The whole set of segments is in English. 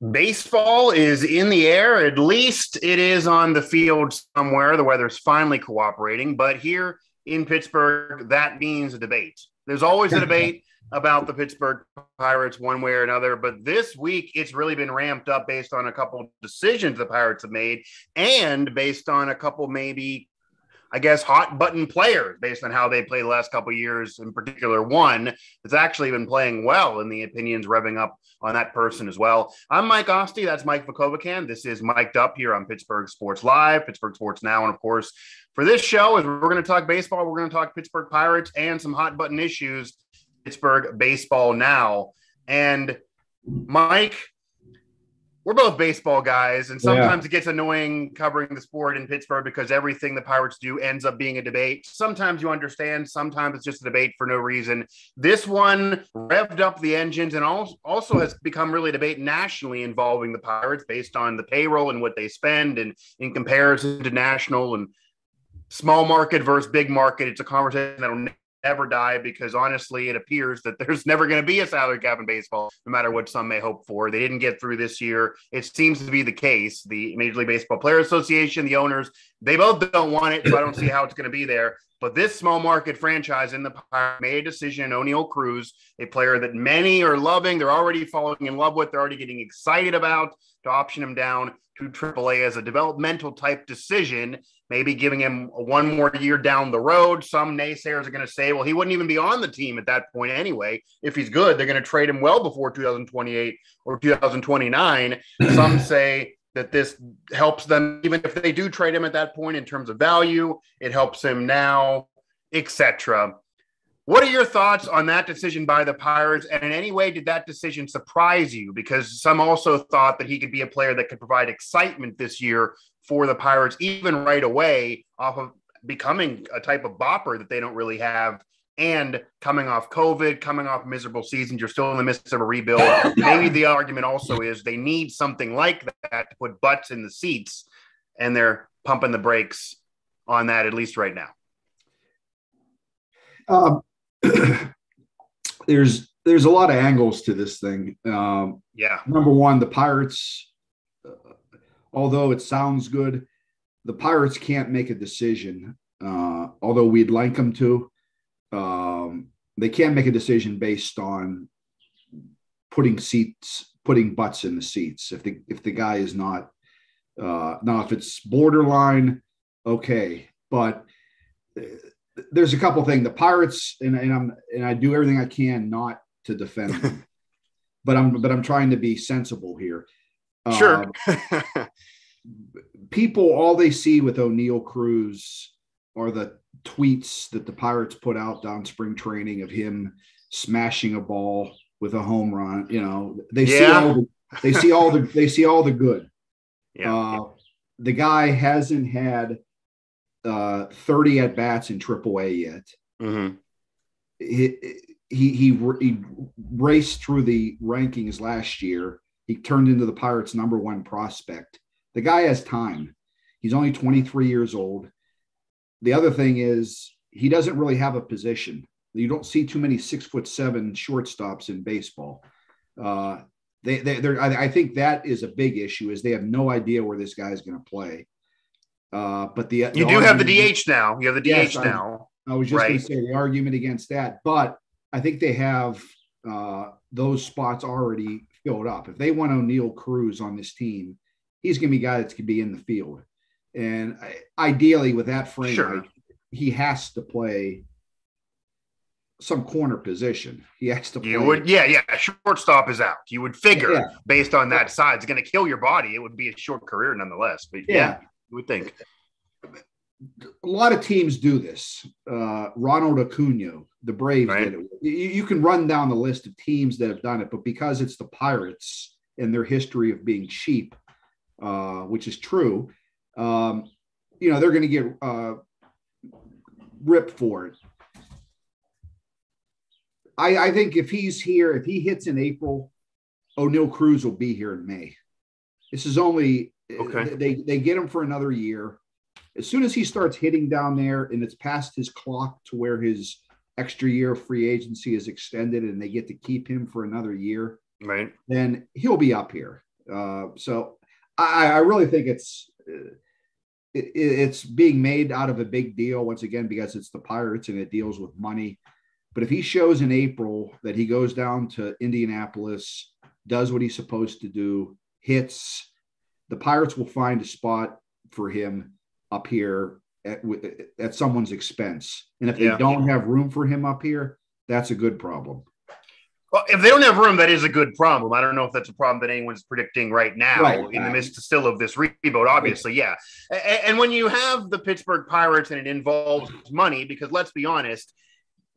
Baseball is in the air. At least it is on the field somewhere. The weather's finally cooperating. But here in Pittsburgh, that means a debate. There's always a debate about the Pittsburgh Pirates one way or another. But this week, it's really been ramped up based on a couple decisions the Pirates have made and based on a couple maybe I guess, hot button players based on how they played the last couple years. In particular, one that's actually been playing well, and the opinions revving up on that person as well. I'm Mike Asti. That's Mike Vukovcan. This is Mike'd Up here on Pittsburgh Sports Live, Pittsburgh Sports Now, and of course, for this show, as we're going to talk baseball, we're going to talk Pittsburgh Pirates and some hot button issues. Pittsburgh baseball now, and Mike we're both baseball guys, and sometimes yeah. it gets annoying covering the sport in Pittsburgh because everything the Pirates do ends up being a debate. Sometimes you understand, sometimes it's just a debate for no reason. This one revved up the engines and also has become really a debate nationally involving the Pirates based on the payroll and what they spend, and in comparison to national and small market versus big market. It's a conversation that'll ever die because honestly, it appears that there's never going to be a salary cap in baseball, no matter what some may hope for. They didn't get through this year. It seems to be the case. The Major League Baseball Player Association, the owners, they both don't want it, so I don't see how it's going to be there. But this small market franchise in the Pirates made a decision. Oneil Cruz, a player that many are loving, they're already falling in love with, they're already getting excited about to option him down to AAA as a developmental type decision maybe giving him one more year down the road. Some naysayers are going to say, well, he wouldn't even be on the team at that point anyway. If he's good, they're going to trade him well before 2028 or 2029. Some say that this helps them, even if they do trade him at that point in terms of value, it helps him now, etc. What are your thoughts on that decision by the Pirates? And in any way, did that decision surprise you? Because some also thought that he could be a player that could provide excitement this year for the Pirates, even right away, off of becoming a type of bopper that they don't really have. And coming off COVID, coming off miserable seasons, you're still in the midst of a rebuild. Maybe the argument also is they need something like that to put butts in the seats, and they're pumping the brakes on that at least right now. Um, there's there's a lot of angles to this thing. Um, yeah. Number one, the Pirates although it sounds good, the Pirates can't make a decision. Uh, although we'd like them to, um, they can't make a decision based on putting seats, putting butts in the seats. If the if the guy is not uh, now, if it's borderline, okay, but uh, there's a couple things. The Pirates and, and I'm and I do everything I can not to defend them, but I'm but I'm trying to be sensible here. Sure. Um, people, all they see with Oneil Cruz are the tweets that the Pirates put out down spring training of him smashing a ball with a home run. You know, they yeah. see all the, they see all the they see all the good. Yeah. Uh, the guy hasn't had uh, 30 at bats in AAA yet. Mm-hmm. He, he, he he raced through the rankings last year he turned into the Pirates' number one prospect. The guy has time. He's only 23 years old. The other thing is he doesn't really have a position. You don't see too many six foot seven shortstops in baseball. Uh, they, they, I, I, think that is a big issue. Is they have no idea where this guy is going to play. Uh, but the you the do have the DH now. You have the DH yes, now. I, I was just right. going to say the argument against that, but I think they have uh, those spots already filled up. If they want Oneil Cruz on this team, he's going to be a guy that's going to be in the field. And ideally, with that frame, sure. he has to play some corner position. He has to. Play. You would, yeah, yeah. Shortstop is out. You would figure yeah. based on that size, it's going to kill your body. It would be a short career nonetheless. But yeah, yeah would think. A lot of teams do this. Uh, Ronald Acuna, the Braves right. did it. You, you can run down the list of teams that have done it, but because it's the Pirates and their history of being cheap, uh, which is true, um, you know, they're going to get uh, ripped for it. I, I think if he's here, if he hits in April, Oneil Cruz will be here in May. This is only okay. They they get him for another year. As soon as he starts hitting down there and it's past his clock to where his extra year free agency is extended and they get to keep him for another year, right? Then he'll be up here. Uh, so I, I really think it's uh, it, it's being made out of a big deal once again because it's the Pirates and it deals with money. But if he shows in April that he goes down to Indianapolis, does what he's supposed to do, hits, the Pirates will find a spot for him up here at, at someone's expense. And if they yeah. don't have room for him up here, that's a good problem. Well, if they don't have room, that is a good problem. I don't know if that's a problem that anyone's predicting right now right. in the midst still of this rebuild. Obviously, yeah. And, and when you have the Pittsburgh Pirates and it involves money, because let's be honest,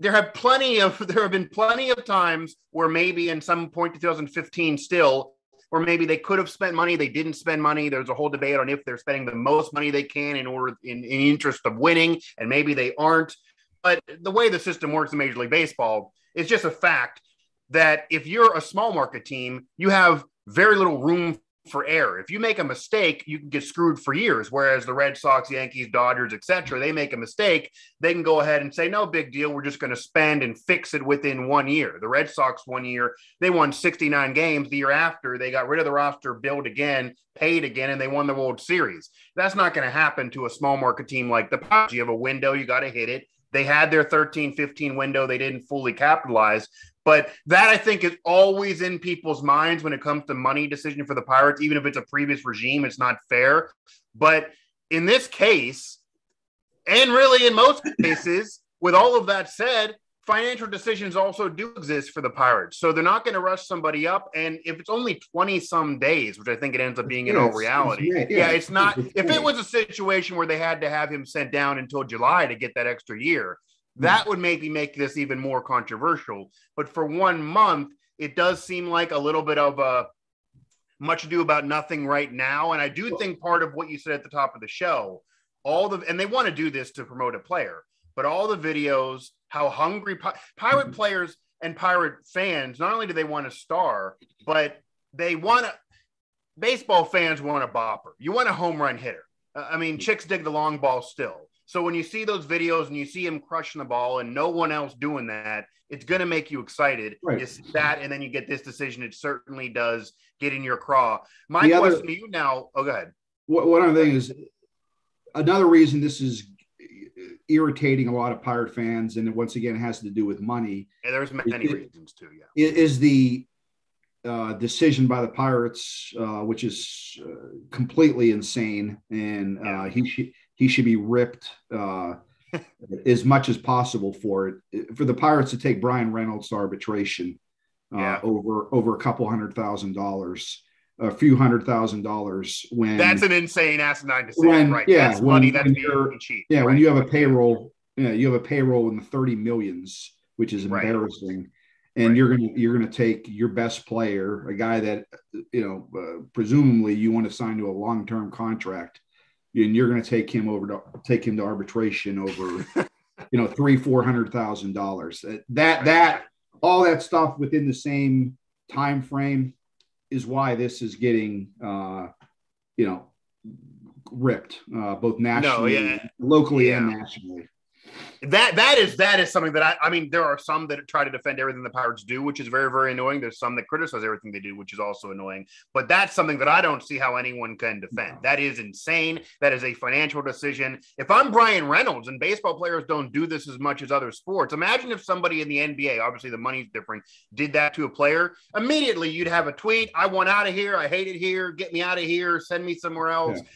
there have plenty of there have been plenty of times where maybe in some point 2015 still or maybe they could have spent money they didn't spend money. There's a whole debate on if they're spending the most money they can in order in, in interest of winning and maybe they aren't. But the way the system works in major league baseball is just a fact that if you're a small market team, you have very little room for error. If you make a mistake, you can get screwed for years. Whereas the Red Sox, Yankees, Dodgers, etc., they make a mistake, they can go ahead and say, "No big deal. We're just going to spend and fix it within one year." The Red Sox one year they won 69 games. The year after, they got rid of the roster, built again, paid again, and they won the World Series. That's not going to happen to a small market team like the. You have a window, you got to hit it. They had their 13 15 window, they didn't fully capitalize. But that I think is always in people's minds when it comes to money decision for the Pirates, even if it's a previous regime, it's not fair. But in this case, and really in most cases, with all of that said, financial decisions also do exist for the Pirates. So they're not going to rush somebody up. And if it's only 20 some days, which I think it ends up being in all reality, it's, yeah, yeah, it's not. If it was a situation where they had to have him sent down until July to get that extra year, that would maybe make this even more controversial. But for one month, it does seem like a little bit of a much ado about nothing right now. And I do think part of what you said at the top of the show, all the and they want to do this to promote a player, but all the videos, how hungry pirate mm-hmm. players and pirate fans, not only do they want a star, but they want to baseball fans want a bopper. You want a home run hitter. I mean, chicks dig the long ball still. So when you see those videos and you see him crushing the ball and no one else doing that, it's going to make you excited. Right. You see that, and then you get this decision. It certainly does get in your craw. My the question other, to you now. Oh, go ahead. One other thing is another reason this is irritating a lot of pirate fans, and once again, it has to do with money. And there's many it, reasons too. Yeah, is the uh, decision by the Pirates, uh, which is uh, completely insane, and uh, he he should be ripped uh, as much as possible for it. For the Pirates to take Bryan Reynolds to arbitration uh, yeah. over over a couple hundred thousand dollars, a few hundred thousand dollars. When that's an insane asinine decision, when, right? Yeah, that's when, money that's being cheap. Yeah, right? when you have a payroll, yeah, you have a payroll in the thirty millions, which is embarrassing. Right and right. you're gonna you're gonna take your best player, a guy that you know uh, presumably you want to sign to a long term contract, and you're going to take him over to take him to arbitration over, you know, three four hundred thousand dollars. That that all that stuff within the same time frame is why this is getting, uh, you know, ripped uh, both nationally, no, yeah. locally, yeah. and nationally that that is that is something that I I mean there are some that try to defend everything the Pirates do, which is very very annoying. There's some that criticize everything they do, which is also annoying. But that's something that I don't see how anyone can defend. That is insane. That is a financial decision. If I'm Bryan Reynolds and baseball players don't do this as much as other sports, imagine if somebody in the NBA, obviously the money's different, did that to a player. Immediately you'd have a tweet: "I want out of here. I hate it here. Get me out of here. Send me somewhere else." Yeah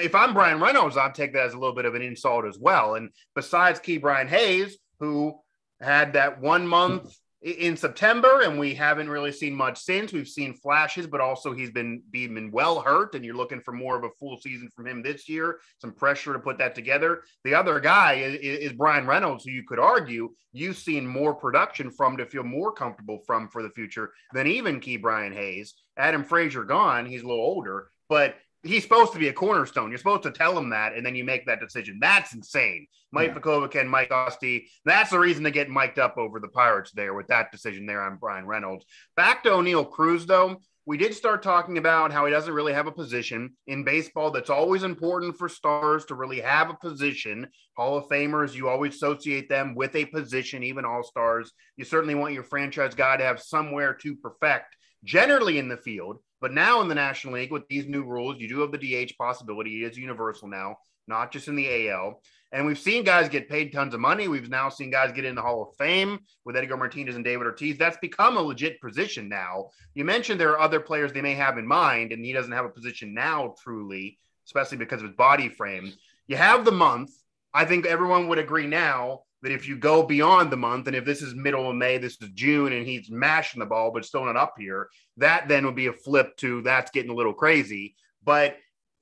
if I'm Bryan Reynolds, I'd take that as a little bit of an insult as well. And besides Ke'Bryan Hayes, who had that one month in September, and we haven't really seen much since. We've seen flashes, but also he's been been well hurt, and you're looking for more of a full season from him this year. Some pressure to put that together. The other guy is, is Bryan Reynolds, who you could argue you've seen more production from to feel more comfortable from for the future than even Ke'Bryan Hayes. Adam Frazier gone, he's a little older, but he's supposed to be a cornerstone. You're supposed to tell him that, and then you make that decision. That's insane. Mike yeah. Vukovcan Mike Asti. That's the reason to get mic'd up over the Pirates there with that decision there on Bryan Reynolds. Back to Oneil Cruz, though. We did start talking about how he doesn't really have a position in baseball. That's always important for stars to really have a position. Hall of Famers, you always associate them with a position, even all stars. You certainly want your franchise guy to have somewhere to perfect generally in the field. But now in the National League, with these new rules, you do have the DH possibility. It is universal now, not just in the AL. And we've seen guys get paid tons of money. We've now seen guys get in the Hall of Fame with Edgar Martinez and David Ortiz. That's become a legit position now. You mentioned there are other players they may have in mind, and he doesn't have a position now, truly, especially because of his body frame. You have the month. I think everyone would agree now that if you go beyond the month, and if this is middle of May, this is June, and he's mashing the ball, but still not up here, that then would be a flip to that's getting a little crazy. But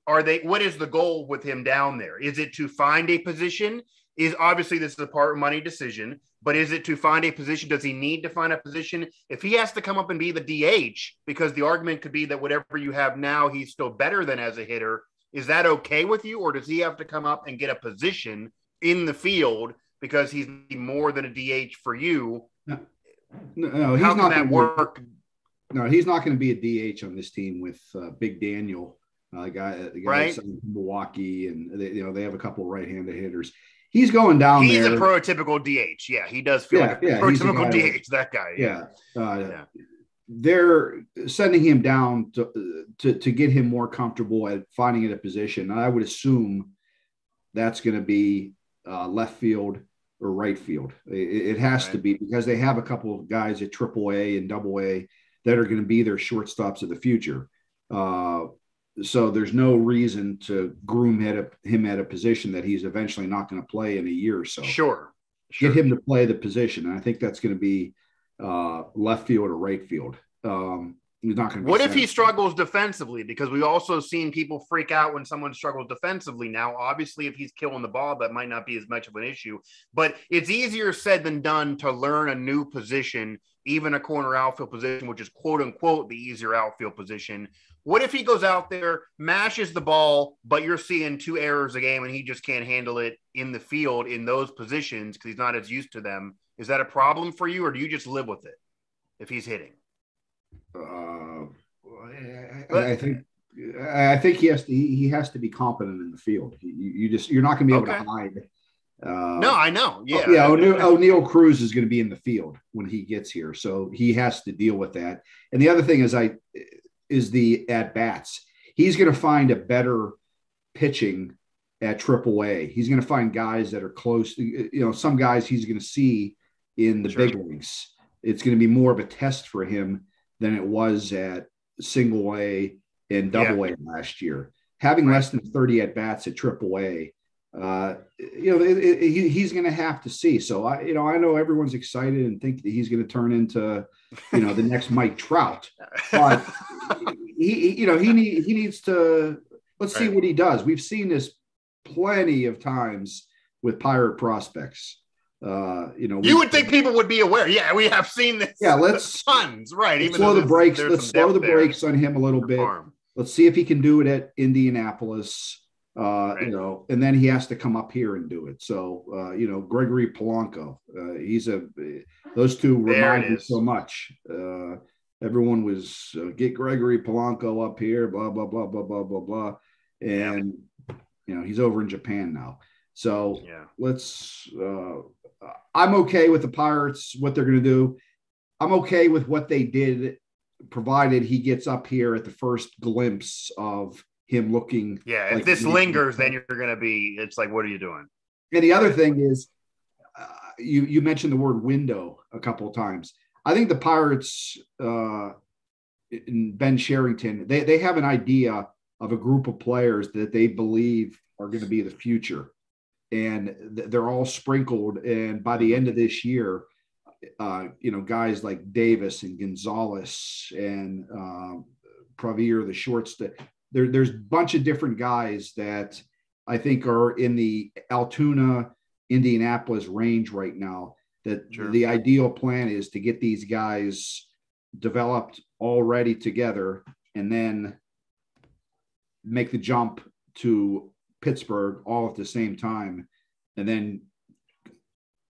are they what is the goal with him down there? Is it to find a position? Is obviously this is a part money decision but is it to find a position? Does he need to find a position? If he has to come up and be the dh because the argument could be that whatever you have now he's still better than as a hitter is that okay with you or does he have to come up and get a position in the field because he's more than a dh for you no, no he's not that work no he's not going to be a dh on this team with uh, big daniel uh, the guy, the guy right. from Milwaukee, and they, you know they have a couple right-handed hitters. He's going down he's there. a prototypical DH. Yeah, he does feel Yeah, like a yeah, prototypical DH. That guy. yeah, uh, Yeah. they're sending him down to, to to get him more comfortable at finding a position. And I would assume that's going to be uh, left field or right field. It, it has to be because they have a couple of guys at Triple A and Double A that are going to be their shortstops of the future. Uh, so there's no reason to groom at a, him at a position that he's eventually not going to play in a year or so. Sure. Sure. Get him to play the position, and I think that's going to be uh, left field or right field. Um, he's not going to. What if he struggles defensively? Because we've also seen people freak out when someone struggles defensively. Now, obviously, if he's killing the ball, that might not be as much of an issue. But it's easier said than done to learn a new position, even a corner outfield position, which is quote unquote the easier outfield position. What if he goes out there, mashes the ball, but you're seeing two errors a game and he just can't handle it in the field in those positions because he's not as used to them? Is that a problem for you, or do you just live with it if he's hitting? Uh, I, I think. I think he has to. He, he has to be competent in the field. You, you just you're not going to be able Okay. to hide. Uh, No, I know. Yeah. yeah. Oneil, Oneil Cruz is going to be in the field when he gets here, so he has to deal with that. And the other thing is, I is the at bats. He's going to find a better pitching at AAA. He's going to find guys that are close. You know, some guys he's going to see in the Sure. big leagues. It's going to be more of a test for him than it was at single A and double A last year. Having less than 30 at bats at triple A, uh, you know, it, it, he, he's going to have to see. So I, you know, I know everyone's excited and think that he's going to turn into, you know, the next Mike Trout. But he, you know, he need, he needs to. Let's see Right. what he does. We've seen this plenty of times with pirate prospects. Uh, you know, you we- would think people would be aware. Yeah, we have seen this. Yeah, let's- tons, right? let's Even slow the brakes. Let's slow the brakes on him a little bit. farm. Let's see if he can do it at Indianapolis. Uh, Right. You know, and then he has to come up here and do it. So, uh, you know, Gregory Polanco, uh, he's a those two remind me so much. Uh, everyone was uh, get Gregory Polanco up here, blah blah blah blah blah blah blah, and you know he's over in Japan now. So Yeah. let's. Uh, I'm okay with the Pirates what they're going to do. I'm okay with what they did, provided he gets up here at the first glimpse of him looking. Yeah. If like this lingers, then you're going to be, it's like, what are you doing? And the other thing is, uh, you you mentioned the word window a couple of times. I think the Pirates, uh, and Ben Cherington, they they have an idea of a group of players that they believe are going to be the future, and th- they're all sprinkled. And by the end of this year, uh, you know, guys like Davis and Gonzalez and um, Pravier, the shorts, that there, there's a bunch of different guys that I think are in the Altoona, Indianapolis range right now. That Sure. the ideal plan is to get these guys developed already together and then make the jump to Pittsburgh all at the same time and then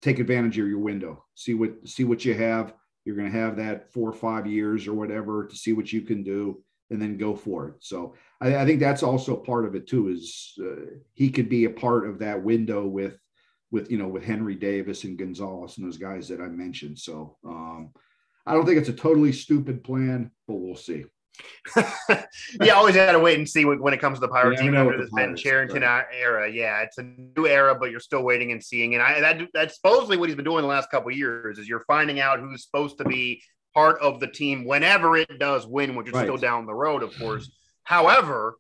take advantage of your window. See what see what you have. You're going to have that four or five years or whatever to see what you can do and then go for it. So I, I think that's also part of it too. Is uh, he could be a part of that window with with you know with Henry Davis and Gonzalez and those guys that I mentioned. So um, I don't think it's a totally stupid plan, but we'll see. you always got to wait and see when it comes to the Pirates, Yeah, even under this the Ben Cherington right. era. Yeah, it's a new era, but you're still waiting and seeing. And I that that's supposedly what he's been doing the last couple of years is you're finding out who's supposed to be part of the team whenever it does win, which is Right. still down the road, of course. However,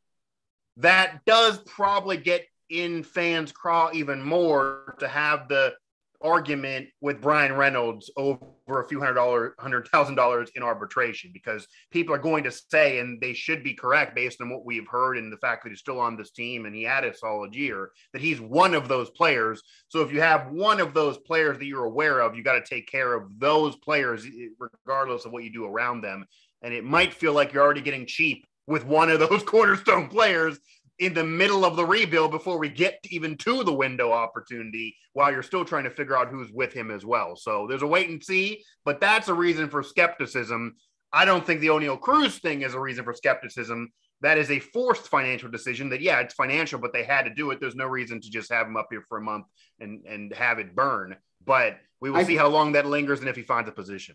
that does probably get in fans' craw even more to have the argument with Bryan Reynolds over a few hundred dollars, hundred thousand dollars in arbitration because people are going to say, and they should be correct based on what we've heard and the fact that he's still on this team and he had a solid year, that he's one of those players. So if you have one of those players that you're aware of, you got to take care of those players eh, regardless of what you do around them. And it might feel like you're already getting cheap with one of those cornerstone players in the middle of the rebuild before we get even to the window opportunity while you're still trying to figure out who's with him as well. So there's a wait and see, but that's a reason for skepticism. I don't think the Oneil Cruz thing is a reason for skepticism. That is a forced financial decision that, yeah, it's financial, but they had to do it. There's no reason to just have him up here for a month and, and have it burn. But we will I- see how long that lingers and if he finds a position.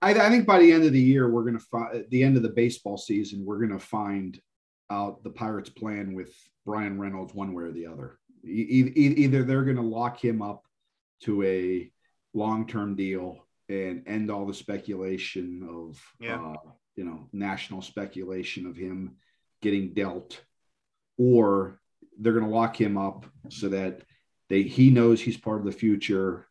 I, I think by the end of the year, we're going to find the end of the baseball season, we're going to find out the Pirates' plan with Bryan Reynolds one way or the other. E- either they're going to lock him up to a long-term deal and end all the speculation of, Yeah. uh, you know, national speculation of him getting dealt, or they're going to lock him up so that they he knows he's part of the future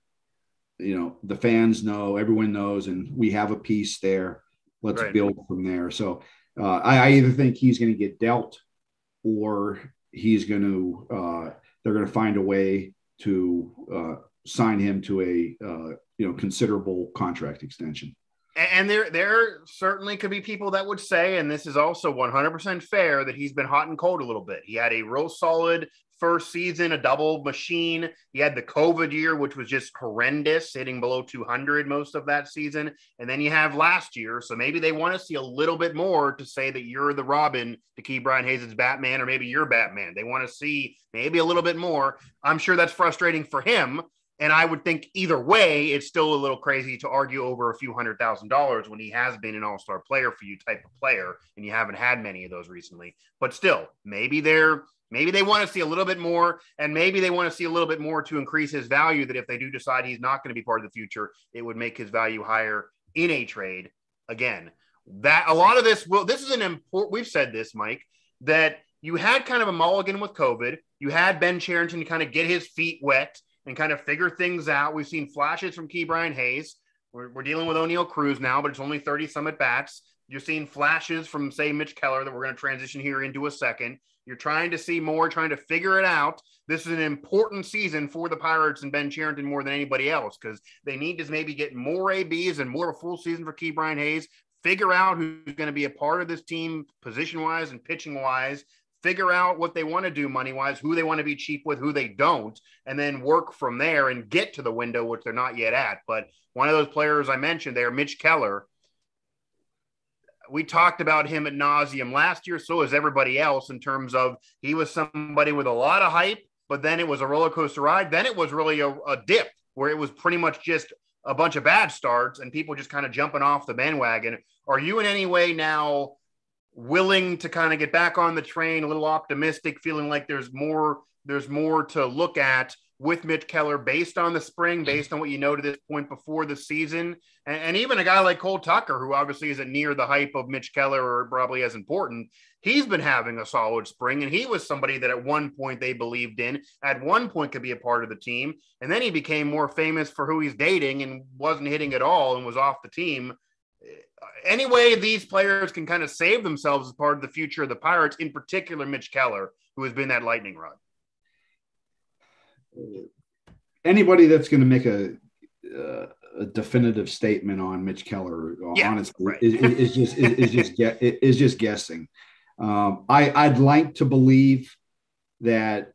you know the fans know everyone knows and we have a piece there let's Right. build from there so uh, I, I either think he's going to get dealt or he's going to uh, they're going to find a way to uh, sign him to a uh, you know considerable contract extension And there, there certainly could be people that would say, and this is also 100% fair, that he's been hot and cold a little bit. He had a real solid first season, a double machine. He had the COVID year, which was just horrendous, hitting below 200 most of that season. And then you have last year. So maybe they want to see a little bit more to say that you're the Robin to Ke'Bryan Hayes' Batman, or maybe you're Batman. They want to see maybe a little bit more. I'm sure that's frustrating for him. And I would think either way, it's still a little crazy to argue over a few hundred thousand dollars when he has been an all star player for you type of player, and you haven't had many of those recently. But still, maybe they're maybe they want to see a little bit more, and maybe they want to see a little bit more to increase his value. That if they do decide he's not going to be part of the future, it would make his value higher in a trade. Again, that a lot of this will this is an important. We've said this, Mike, that you had kind of a mulligan with COVID. You had Ben Cherington to kind of get his feet wet and kind of figure things out. We've seen flashes from Ke'Bryan Hayes. We're, we're dealing with Oneil Cruz now, but it's only 30 some at bats. You're seeing flashes from, say, Mitch Keller that we're going to transition here into a second. You're trying to see more, trying to figure it out. This is an important season for the Pirates and Ben Cherington more than anybody else because they need to maybe get more ABs and more of a full season for Ke'Bryan Hayes. Figure out who's going to be a part of this team, position wise and pitching wise. Figure out what they want to do money wise, who they want to be cheap with, who they don't, and then work from there and get to the window, which they're not yet at. But one of those players I mentioned there, Mitch Keller, we talked about him at nauseum last year. So is everybody else in terms of he was somebody with a lot of hype, but then it was a roller coaster ride. Then it was really a, a dip where it was pretty much just a bunch of bad starts and people just kind of jumping off the bandwagon. Are you in any way now willing to kind of get back on the train, a little optimistic, feeling like there's more there's more to look at with Mitch Keller based on the spring, based on what you know to this point before the season, and, and even a guy like Cole Tucker, who obviously isn't near the hype of Mitch Keller or probably as important. He's been having a solid spring, and he was somebody that at one point they believed in, at one point could be a part of the team, and then he became more famous for who he's dating and wasn't hitting at all and was off the team. Anyway, these players can kind of save themselves as part of the future of the Pirates, in particular Mitch Keller, who has been that lightning rod. anybody that's going to make a, uh, a definitive statement on Mitch Keller, Yeah, honestly, right. is, is, is just is, is just get is just guessing. Um, I I'd like to believe that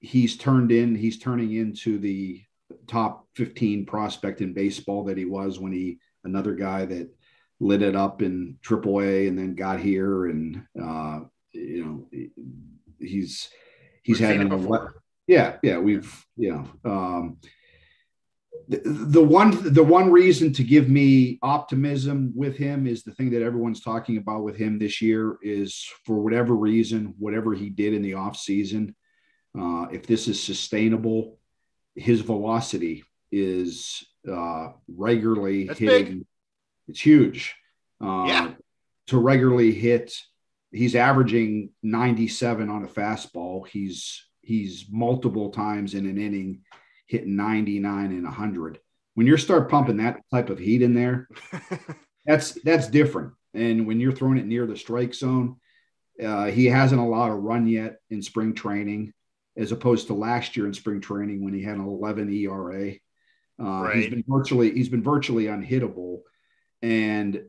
he's turned in he's turning into the top 15 prospect in baseball that he was when he another guy that lit it up in AAA and then got here and uh, you know he's he's We've had an before. yeah, yeah, we've you know, um, the, the one the one reason to give me optimism with him is the thing that everyone's talking about with him this year is for whatever reason whatever he did in the off season uh, if this is sustainable his velocity is uh, regularly That's hitting big. It's huge. Uh, Yeah. to regularly hit he's averaging 97 on a fastball. He's he's multiple times in an inning hitting 99 and 100 when you start pumping that type of heat in there that's that's different. And when you're throwing it near the strike zone uh, he hasn't allowed a run yet in spring training as opposed to last year in spring training when he had an 11 era uh, he's Right. been virtually he's been virtually unhittable and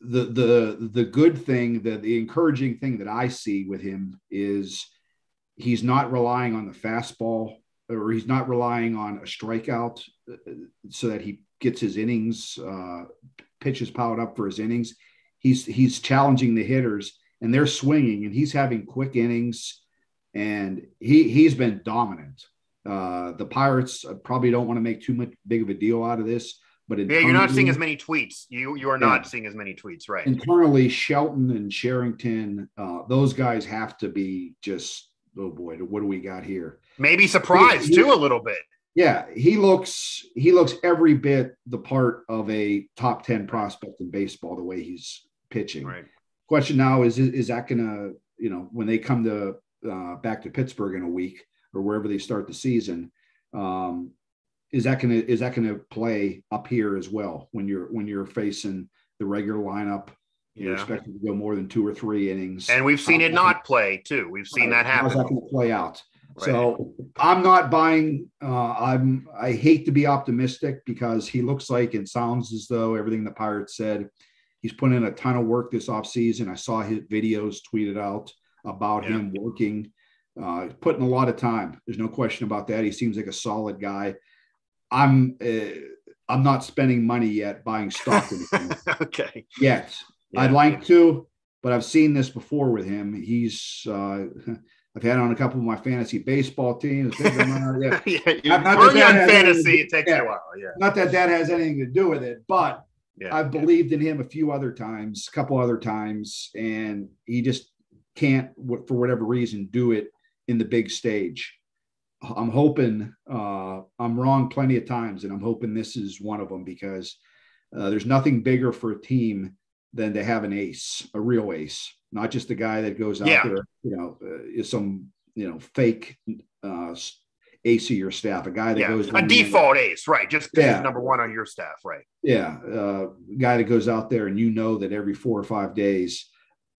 the the the good thing the the encouraging thing that i see with him is he's not relying on the fastball or he's not relying on a strikeout uh, so that he gets his innings uh, pitches piled up for his innings. He's he's challenging the hitters and they're swinging and he's having quick innings. And he he's been dominant. Uh, the pirates uh, probably don't want to make too much big of a deal out of this but yeah, you're not seeing as many tweets. You you are Yeah. not seeing as many tweets, right? internally Shelton and Cherington, uh, those guys have to be just oh boy, what do we got here? Maybe surprised He- too a little bit. Yeah, he looks he looks every bit the part of a top ten prospect in baseball the way he's pitching. Right. Question now is is that gonna you know when they come to uh, back to Pittsburgh in a week or wherever they start the season, um, is that gonna is that gonna play up here as well when you're when you're facing the regular lineup? You're Yeah. expected to go more than two or three innings. And we've seen it Um, not play too. We've seen Right. that How's that going to play out? Right. So I'm not buying. Uh, I'm. I hate to be optimistic because he looks like and sounds as though everything the Pirates said. He's put in a ton of work this offseason. I saw his videos tweeted out about Yeah. him working, uh, putting a lot of time. There's no question about that. He seems like a solid guy. I'm. Uh, I'm not spending money yet buying stock him okay. yet. Yeah. I'd like to, but I've seen this before with him. He's uh, I've had on a couple of my fantasy baseball teams. Yeah. you Not- that on that has anything fantasy, it takes yeah. a while. Yeah. Not that that has anything to do with it, but Yeah. I've believed in him a few other times, a couple other times, and he just can't, for whatever reason, do it in the big stage. I'm hoping uh, I'm wrong plenty of times, and I'm hoping this is one of them because uh, there's nothing bigger for a team than to have an ace, a real ace, not just a guy that goes out Yeah. there, you know, uh, is some you know fake uh, ace of your staff, a guy that yeah. goes A there- default ace, right? Just Yeah. he's number one on your staff, right? yeah, uh, guy that goes out there and you know that every four or five days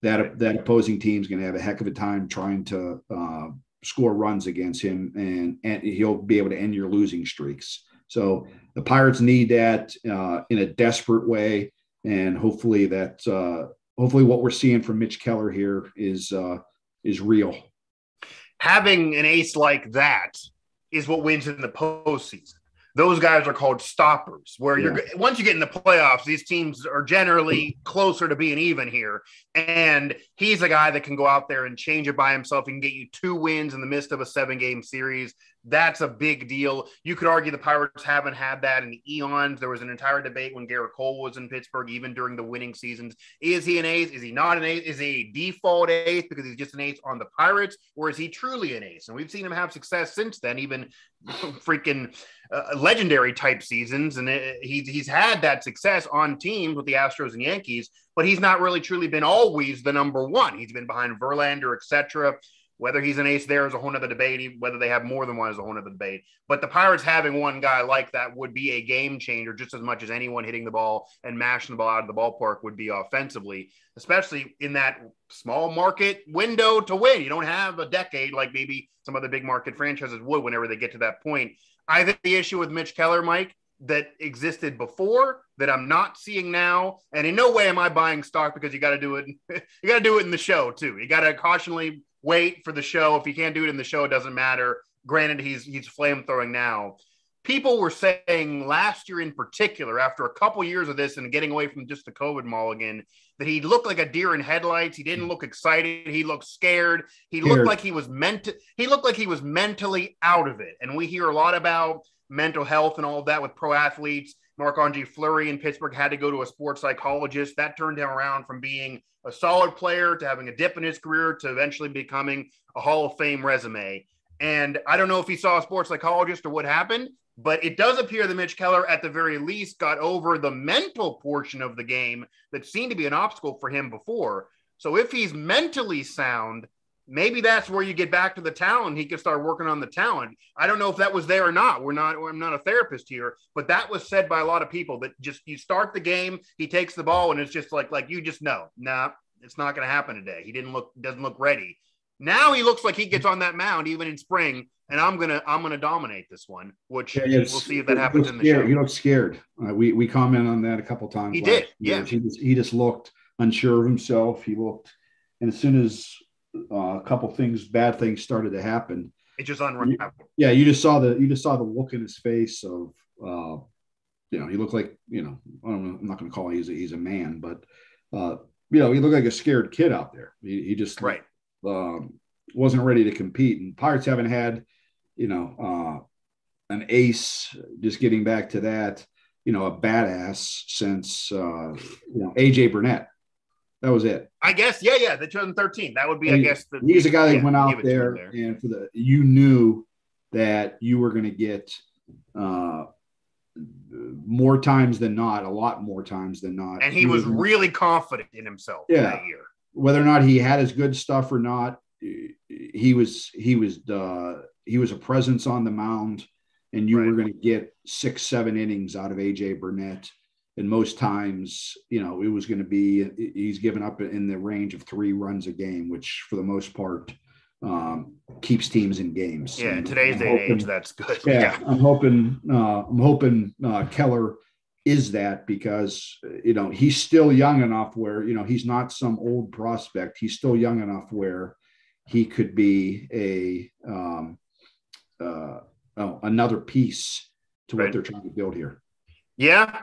that that opposing team's going to have a heck of a time trying to uh, score runs against him, and and he'll be able to end your losing streaks. So the Pirates need that uh, in a desperate way, and hopefully that uh, hopefully what we're seeing from Mitch Keller here is uh, is real. Having an ace like that is what wins in the postseason. Those guys are called stoppers. Where you're once you get in the playoffs, these teams are generally closer to being even here. And he's a guy that can go out there and change it by himself. He can get you two wins in the midst of a seven game series. That's a big deal. You could argue the Pirates haven't had that in eons. There was an entire debate when Gerrit Cole was in Pittsburgh, even during the winning seasons. Is he an ace? Is he not an ace? Is he a default ace because he's just an ace on the Pirates, or is he truly an ace? And we've seen him have success since then, even freaking uh, legendary type seasons. And it, he's he's had that success on teams with the Astros and Yankees, but he's not really truly been always the number one. He's been behind Verlander, etc. Whether he's an ace there is a whole nother debate. Whether they have more than one is a whole nother debate. But the Pirates having one guy like that would be a game changer just as much as anyone hitting the ball and mashing the ball out of the ballpark would be offensively, especially in that small market window to win. You don't have a decade like maybe some other big market franchises would whenever they get to that point. I think the issue with Mitch Keller, Mike, that existed before that I'm not seeing now. And in no way am I buying stock because you got to do it. you got to do it in the show too. You got to cautionally wait for the show. If he can't do it in the show, it doesn't matter. Granted, he's he's flame throwing now. People were saying last year in particular, after a couple years of this and getting away from just the COVID mulligan, that he looked like a deer in headlights. He didn't hmm. look excited. He looked scared. He looked like he was meant. He looked like he was mentally out of it. And we hear a lot about mental health and all of that with pro athletes. Marc Andre Fleury in Pittsburgh had to go to a sports psychologist. That turned him around from being a solid player to having a dip in his career to eventually becoming a Hall of Fame resume. And I don't know if he saw a sports psychologist or what happened, but it does appear that Mitch Keller, at the very least, got over the mental portion of the game that seemed to be an obstacle for him before. So if he's mentally sound, maybe that's where you get back to the talent. He can start working on the talent. I don't know if that was there or not. We're not. I'm not a therapist here, but that was said by a lot of people that just you start the game, he takes the ball, and it's just like like you just know, nah, it's not going to happen today. He didn't look doesn't look ready. Now he looks like he gets on that mound even in spring, and I'm gonna I'm gonna dominate this one. Which yeah, we'll see if that happens in the show. He looked scared. Uh, we we commented on that a couple times. He did. Yeah. He just he just looked unsure of himself. He looked, and as soon as uh, a couple things, bad things started to happen, it just unraveled. Yeah, you just saw the you just saw the look in his face of, uh, you know, he looked like you know I don't know, I'm not going to call him he's a, he's a man, but uh, you know he looked like a scared kid out there. He, he just right um, wasn't ready to compete. And Pirates haven't had, you know, uh, an ace. Just getting back to that, you know, a badass since uh, you know AJ Burnett. That was it. I guess, yeah, yeah, the 2013. That would be, and I guess, the, he's a guy that yeah, went out there, there, and for the you knew that you were going to get uh, more times than not, a lot more times than not. And he, he was, was, really confident in himself yeah. that year. Whether or not he had his good stuff or not, he was he was uh, he was a presence on the mound, and you right. were going to get six seven innings out of AJ Burnett. And most times, you know, it was going to be he's given up in the range of three runs a game, which for the most part um, keeps teams in games. Yeah, in today's day and age, that's good. Yeah, yeah. I'm hoping uh, I'm hoping uh, Keller is that because you know he's still young enough where you know he's not some old prospect. He's still young enough where he could be a um, uh, oh, another piece to right. what they're trying to build here. Yeah.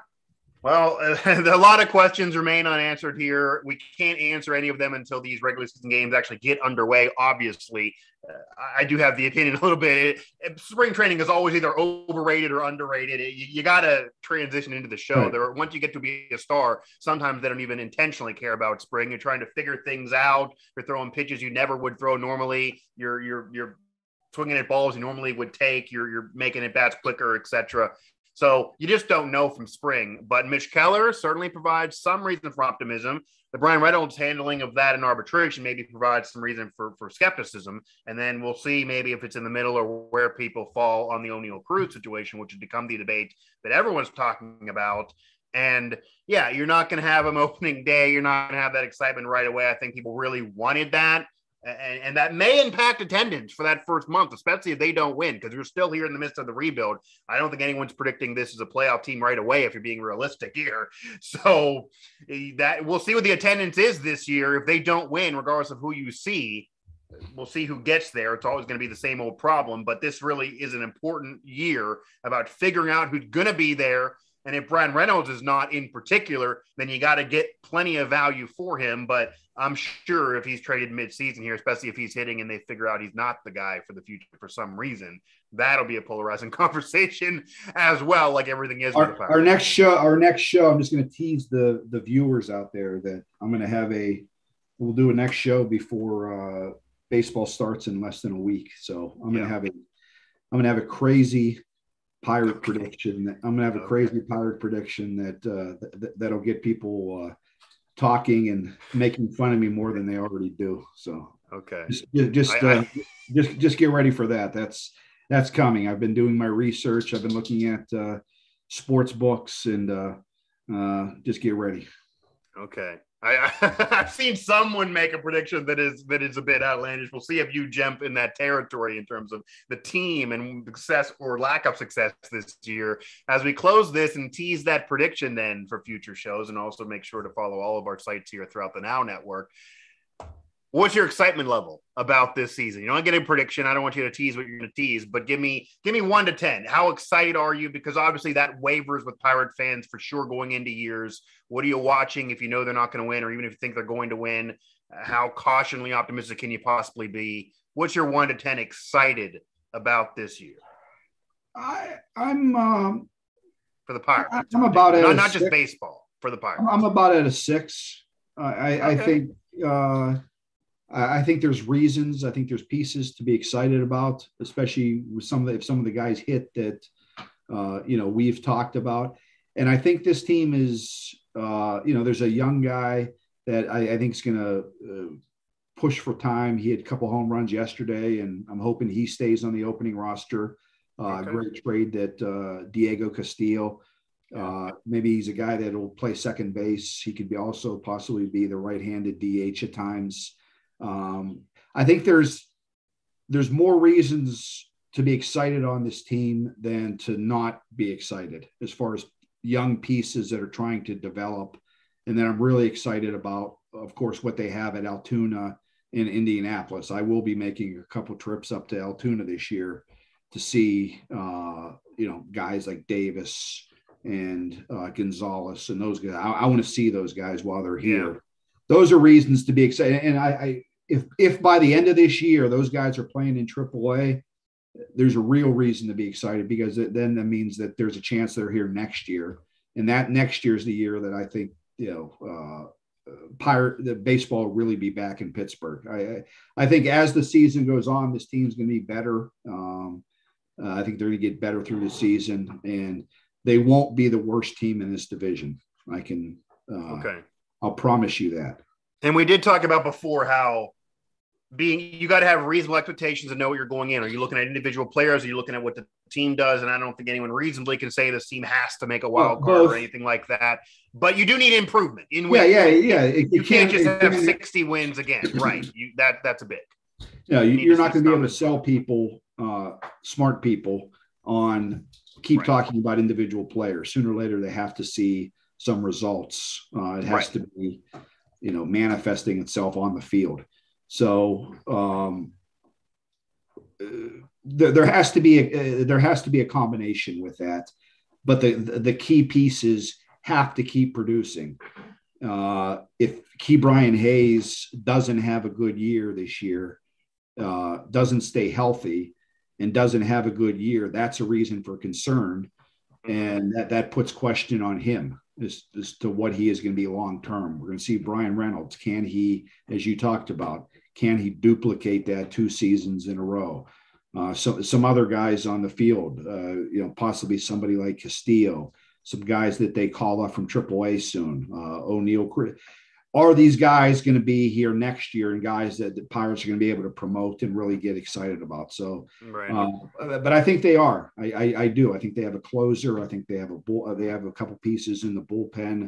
Well, a lot of questions remain unanswered here. We can't answer any of them until these regular season games actually get underway. Obviously, uh, I do have the opinion a little bit. It, spring training is always either overrated or underrated. It, you, you got to transition into the show. Right. There, once you get to be a star, sometimes they don't even intentionally care about spring. You're trying to figure things out. You're throwing pitches you never would throw normally. You're you're you're swinging at balls you normally would take. You're you're making it bats quicker, etc. So you just don't know from spring. But Mitch Keller certainly provides some reason for optimism. The Bryan Reynolds handling of that in arbitration maybe provides some reason for, for skepticism. And then we'll see maybe if it's in the middle or where people fall on the Oneil Cruz situation, which has become the debate that everyone's talking about. And yeah, you're not going to have them opening day. You're not going to have that excitement right away. I think people really wanted that and, and, that may impact attendance for that first month, especially if they don't win, because we're still here in the midst of the rebuild. I don't think anyone's predicting this as a playoff team right away, if you're being realistic here. So eh, that we'll see what the attendance is this year. If they don't win, regardless of who you see, we'll see who gets there. It's always going to be the same old problem, but this really is an important year about figuring out who's going to be there and if Bryan Reynolds is not in particular, then you got to get plenty of value for him. But I'm sure if he's traded midseason here, especially if he's hitting and they figure out he's not the guy for the future for some reason, that'll be a polarizing conversation as well, like everything is. Our, our next show, our next show, I'm just going to tease the the viewers out there that I'm going to have a. We'll do a next show before uh, baseball starts in less than a week. So I'm going to have a. I'm going to have a crazy pirate prediction. That, I'm gonna have a crazy pirate prediction that uh, th- that'll get people uh, talking and making fun of me more than they already do. So okay, just just I, uh, I, just, just get ready for that. That's that's coming. I've been doing my research. I've been looking at uh, sports books and uh, uh, just get ready. Okay. I, have seen someone make a prediction that is that is a bit outlandish. We'll see if you jump in that territory in terms of the team and success or lack of success this year. As we close this and tease that prediction, then for future shows, and also make sure to follow all of our sites here throughout the Now Network. What's your excitement level about this season? You don't get a prediction. I don't want you to tease what you're going to tease, but give me give me one to ten. How excited are you? Because obviously that wavers with Pirate fans for sure going into years. What are you watching if you know they're not going to win, or even if you think they're going to win? How cautionally optimistic can you possibly be? What's your one to ten excited about this year? I I'm um, for the Pirates. I, am about not, not just baseball for the Pirates. I'm about at a six. I okay. I think uh, I think there's reasons. I think there's pieces to be excited about, especially with some of the if some of the guys hit that uh, you know we've talked about. And I think this team is uh, you know there's a young guy that I, I think is going to uh, push for time. He had a couple home runs yesterday, and I'm hoping he stays on the opening roster. Uh, okay. Great trade that uh, Diego Castillo. Uh, maybe he's a guy that will play second base. He could be also possibly be the right-handed DH at times. Um, I think there's there's more reasons to be excited on this team than to not be excited as far as young pieces that are trying to develop. And then I'm really excited about, of course, what they have at Altoona in Indianapolis. I will be making a couple trips up to Altoona this year to see, uh, you know, guys like Davis and uh, Gonzales and those guys. I, I want to see those guys while they're here. Yeah. Those are reasons to be excited. And I, I, if if by the end of this year those guys are playing in AAA, there's a real reason to be excited because it, then that means that there's a chance they're here next year, and that next year is the year that I think you know. Uh, pirate the baseball will really be back in Pittsburgh. I I think as the season goes on, this team's going to be better. Um, uh, I think they're going to get better through the season, and they won't be the worst team in this division. I can. Uh, okay. I'll promise you that. And we did talk about before how being you got to have reasonable expectations and know what you're going in. Are you looking at individual players? Are you looking at what the team does? And I don't think anyone reasonably can say this team has to make a wild card or anything like that. But you do need improvement. In yeah, yeah, yeah. It, you can't, can't just have 60 wins again, right? You that that's a bit. Yeah, you, are not going to be able to sell people, uh, smart people, on keep right. talking about individual players. Sooner or later, they have to see some results. Uh, it has right. to be, you know, manifesting itself on the field. So um, there, there, has to be a, there has to be a combination with that, but the the key pieces have to keep producing. Uh, if Brian Hayes doesn't have a good year this year, uh, doesn't stay healthy, and doesn't have a good year, that's a reason for concern, and that that puts question on him as, as to what he is going to be long term. We're going to see Bryan Reynolds. Can he, as you talked about, can he duplicate that two seasons in a row? Uh, so, some other guys on the field, uh, you know, possibly somebody like Castillo, some guys that they call up from AAA soon. Uh, Oneil, are these guys going to be here next year and guys that the Pirates are going to be able to promote and really get excited about? So, right. uh, but I think they are. I, I, I, do. I think they have a closer. I think they have a bull. They have a couple pieces in the bullpen.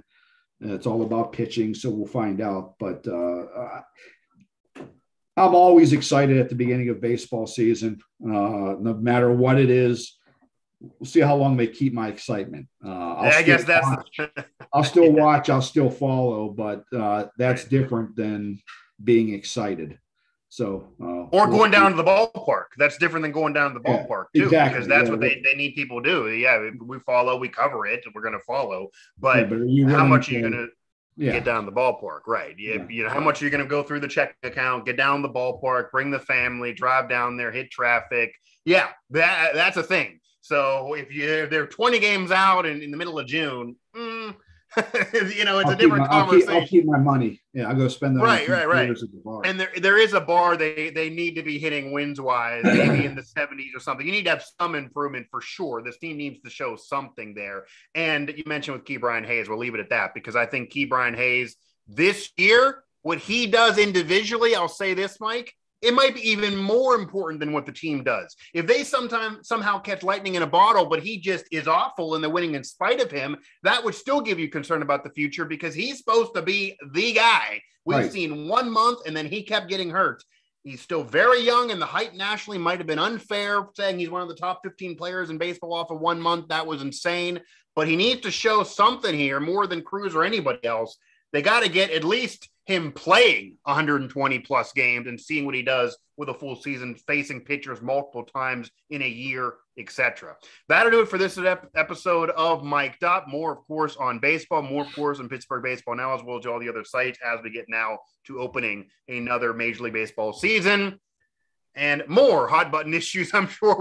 Uh, it's all about pitching, so we'll find out. But uh, I'm always excited at the beginning of baseball season, uh, no matter what it is. We'll see how long they keep my excitement. Uh, I guess that's. I'll still watch. I'll still follow, but uh, that's different than being excited. So, uh, or going down to the ballpark. That's different than going down to the ballpark yeah, too, exactly. because that's yeah, what they, they need people to do. Yeah, we follow, we cover it, we're going to follow. But, yeah, but how much are you going to? Yeah. get down the ballpark, right? You, yeah. you know, how much are you going to go through the check account, get down the ballpark, bring the family, drive down there, hit traffic. Yeah, that that's a thing. So if you if they're 20 games out in, in the middle of June, mm, you know, it's I'll a different my, conversation. I'll keep, I'll keep, my money. Yeah, I'll go spend that. Right, right, right. The and there, there is a bar they they need to be hitting wins wise, maybe in the 70s or something. You need to have some improvement for sure. This team needs to show something there. And you mentioned with Ke'Bryan Hayes, we'll leave it at that because I think Ke'Bryan Hayes this year, what he does individually, I'll say this, Mike, it might be even more important than what the team does. If they sometimes somehow catch lightning in a bottle, but he just is awful and they're winning in spite of him, that would still give you concern about the future because he's supposed to be the guy. We've right. seen one month and then he kept getting hurt. He's still very young, and the hype nationally might have been unfair, saying he's one of the top 15 players in baseball off of one month. That was insane. But he needs to show something here more than Cruz or anybody else. They got to get at least him playing 120 plus games and seeing what he does with a full season, facing pitchers multiple times in a year, etc. That'll do it for this episode of Mike Up. More, of course, on baseball, more, of course, on Pittsburgh baseball now, as well as all the other sites as we get now to opening another Major League Baseball season and more hot button issues, I'm sure.